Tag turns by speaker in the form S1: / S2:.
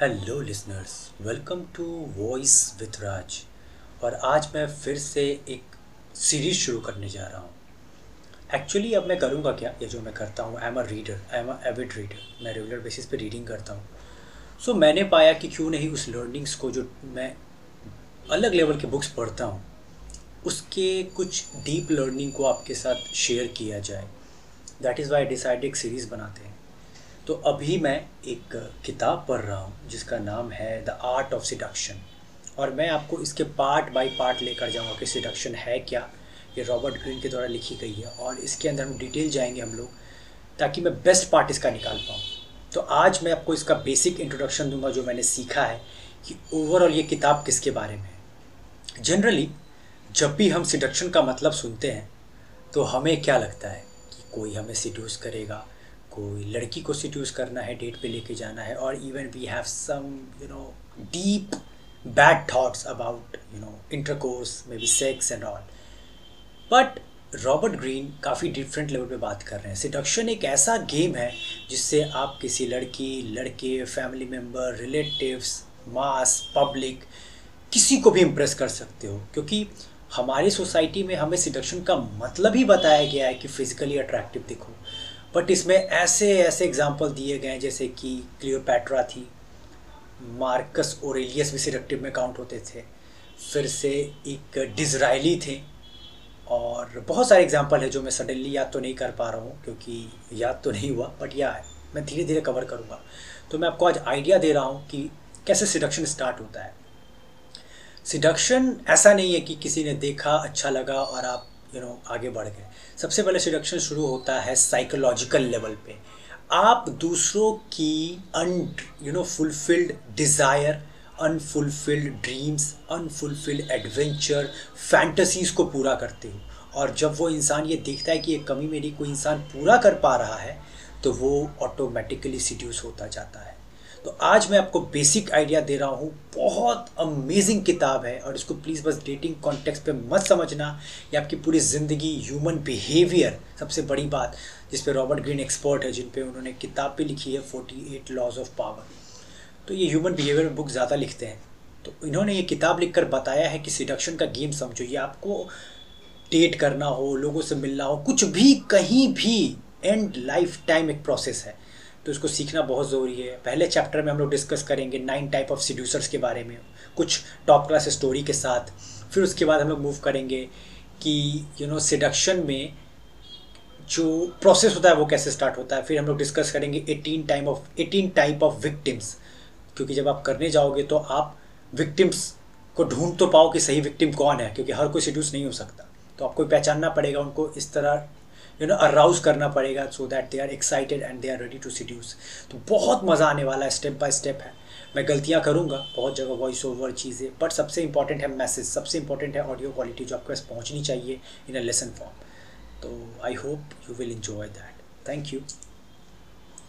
S1: Hello listeners welcome to voice with Raj और आज मैं फिर से एक सीरीज़ शुरू करने जा रहा हूँ। एक्चुअली अब मैं करूँगा क्या? ये जो मैं करता हूँ I am a reader I am a avid reader मैं रेगुलर बेसिस पे रीडिंग करता हूँ। सो so, मैंने पाया कि क्यों नहीं उस लर्निंग्स को जो मैं अलग लेवल के बुक्स पढ़ता हूँ उसके कुछ डीप लर्निंग को आपके साथ शेयर किया जाए। दैट इज़ वाई डिसाइड एक सीरीज़ बनाते हैं। तो अभी मैं एक किताब पढ़ रहा हूँ, जिसका नाम है द आर्ट ऑफ़ सिडक्शन और मैं आपको इसके पार्ट बाय पार्ट लेकर जाऊँगा कि सिडक्शन है क्या। ये रॉबर्ट ग्रीन के द्वारा लिखी गई है और इसके अंदर हम डिटेल जाएँगे हम लोग, ताकि मैं बेस्ट पार्ट इसका निकाल पाऊँ। तो आज मैं आपको इसका बेसिक इंट्रोडक्शन दूँगा, जो मैंने सीखा है कि ओवरऑल ये किताब किसके बारे में है। जनरली जब भी हम सिडक्शन का मतलब सुनते हैं तो हमें क्या लगता है कि कोई हमें सिड्यूस करेगा कोई लड़की को सिट्यूस करना है डेट पे लेके जाना है और even we have some you know deep bad thoughts about you know intercourse maybe sex and all but Robert Green काफ़ी डिफरेंट लेवल पे बात कर रहे हैं। सिडक्शन एक ऐसा गेम है जिससे आप किसी लड़की, लड़के family member relatives mass public किसी को भी इम्प्रेस कर सकते हो। क्योंकि हमारी सोसाइटी में हमें सिडक्शन का मतलब ही बताया गया है कि फिजिकली अट्रैक्टिव दिखो। बट इसमें ऐसे ऐसे एग्ज़ाम्पल दिए गए जैसे कि क्लियोपैट्रा थी मार्कस ओरेलियस भी सिडक्टिव में काउंट होते थे, फिर से एक डिजराइली थे, और बहुत सारे एग्ज़ाम्पल है जो मैं सडनली याद तो नहीं कर पा रहा हूँ, क्योंकि याद तो नहीं हुआ बट या है मैं धीरे धीरे कवर करूँगा। तो मैं आपको आज आइडिया दे रहा हूँ कि कैसे सिडक्शन स्टार्ट होता है। सिडक्शन ऐसा नहीं है कि किसी ने देखा अच्छा लगा, और आप यू नो आगे बढ़ गए। सबसे पहले सिडक्शन शुरू होता है साइकोलॉजिकल लेवल पे। आप दूसरों की un you know fulfilled desire unfulfilled dreams unfulfilled adventure fantasies को पूरा करते हो। और जब वो इंसान ये देखता है कि ये कमी मेरी कोई इंसान पूरा कर पा रहा है तो वो ऑटोमेटिकली सिड्यूस होता जाता है। तो आज मैं आपको बेसिक आइडिया दे रहा हूँ। बहुत अमेजिंग किताब है और इसको प्लीज़ बस डेटिंग कॉन्टेक्स्ट पे मत समझना। ये आपकी पूरी ज़िंदगी ह्यूमन बिहेवियर सबसे बड़ी बात, जिस पे रॉबर्ट ग्रीन एक्सपर्ट है, जिन पे उन्होंने किताब भी लिखी है forty eight laws of power तो ये ह्यूमन बिहेवियर बुक ज़्यादा लिखते हैं। तो इन्होंने ये किताब लिख बताया है कि सिडक्शन का गेम समझो। ये आपको डेट करना हो, लोगों से मिलना हो, कुछ भी, कहीं भी एंड लाइफ टाइम एक प्रोसेस है। तो इसको सीखना बहुत ज़रूरी है। पहले चैप्टर में हम लोग डिस्कस करेंगे नाइन टाइप ऑफ़ सीड्यूसर्स के बारे में, कुछ टॉप क्लास स्टोरी के साथ। फिर उसके बाद हम लोग मूव करेंगे कि यू नो सिडक्शन में जो प्रोसेस होता है वो कैसे स्टार्ट होता है। फिर हम लोग डिस्कस करेंगे eighteen time of eighteen type of victims क्योंकि जब आप करने जाओगे तो आप विक्टिम्स को ढूंढ तो पाओ कि सही विक्टिम कौन है, क्योंकि हर कोई सिड्यूस नहीं हो सकता। तो आपको पहचानना पड़ेगा उनको इस तरह यू नो अराउज करना पड़ेगा so that they are excited and they are ready to seduce तो बहुत मज़ा आने वाला है स्टेप बाय स्टेप है। मैं गलतियाँ करूँगा, बहुत जगह वॉइस ओवर चीज़ें बट सबसे इंपॉर्टेंट है मैसेज सबसे इंपॉर्टेंट है ऑडियो क्वालिटी जो आपके पास पहुँचनी चाहिए इन अ लेसन फॉर्म तो I hope you will enjoy that thank you